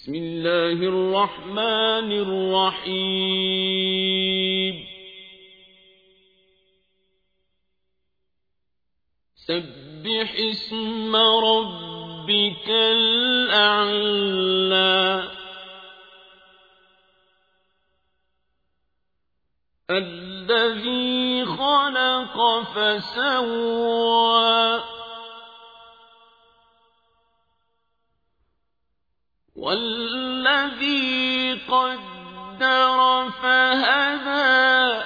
بسم الله الرحمن الرحيم. سبح اسم ربك الأعلى. الذي خلق فسوى والذي قدر فهدى.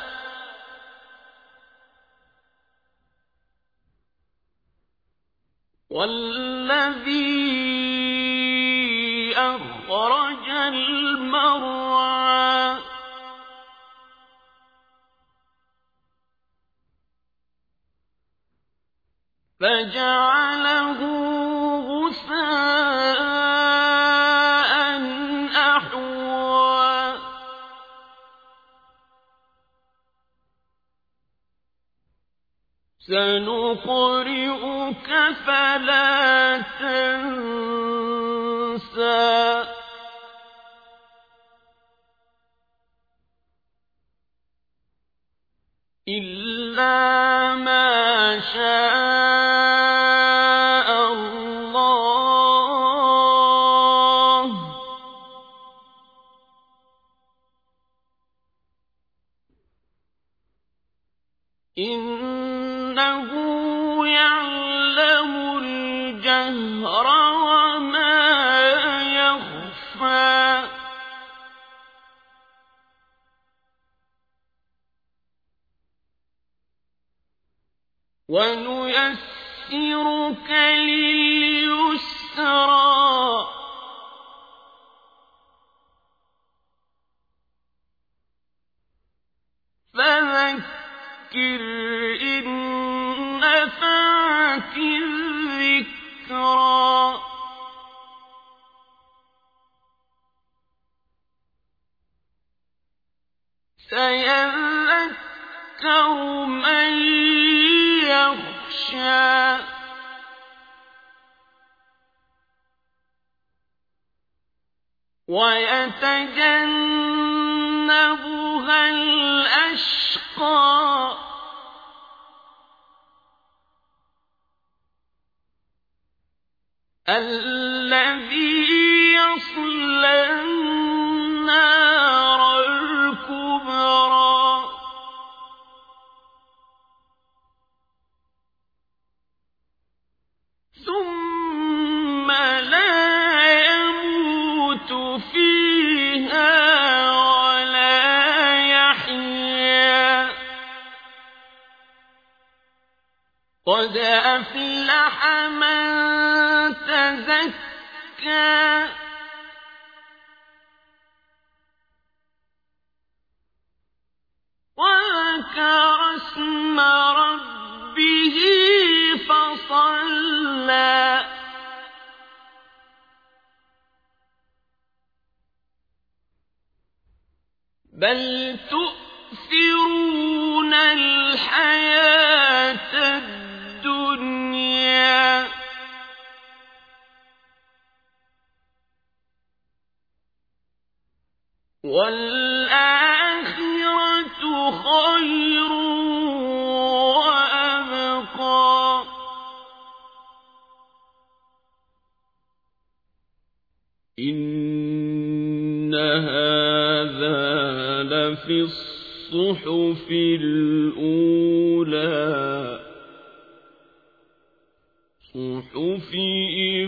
والذي أخرج المرعى. فجعله سنقرئك فلا تنسى. إلا ما شاء الله. إنه يعلم الجهر وما يخفى. ونيسرك لليسرى. فذكر الذكرى. سيذكر من يخشى. ويتجنبها الأشقى. الذي يصلى النار الكبرى. ثم لا يموت فيها ولا قد أفلح من تزكى وذكر اسم ربه فصلى بل تؤثرون والآخرة خير وأبقى. إن هذا لفي الصحف الأولى. صحف إبراهيم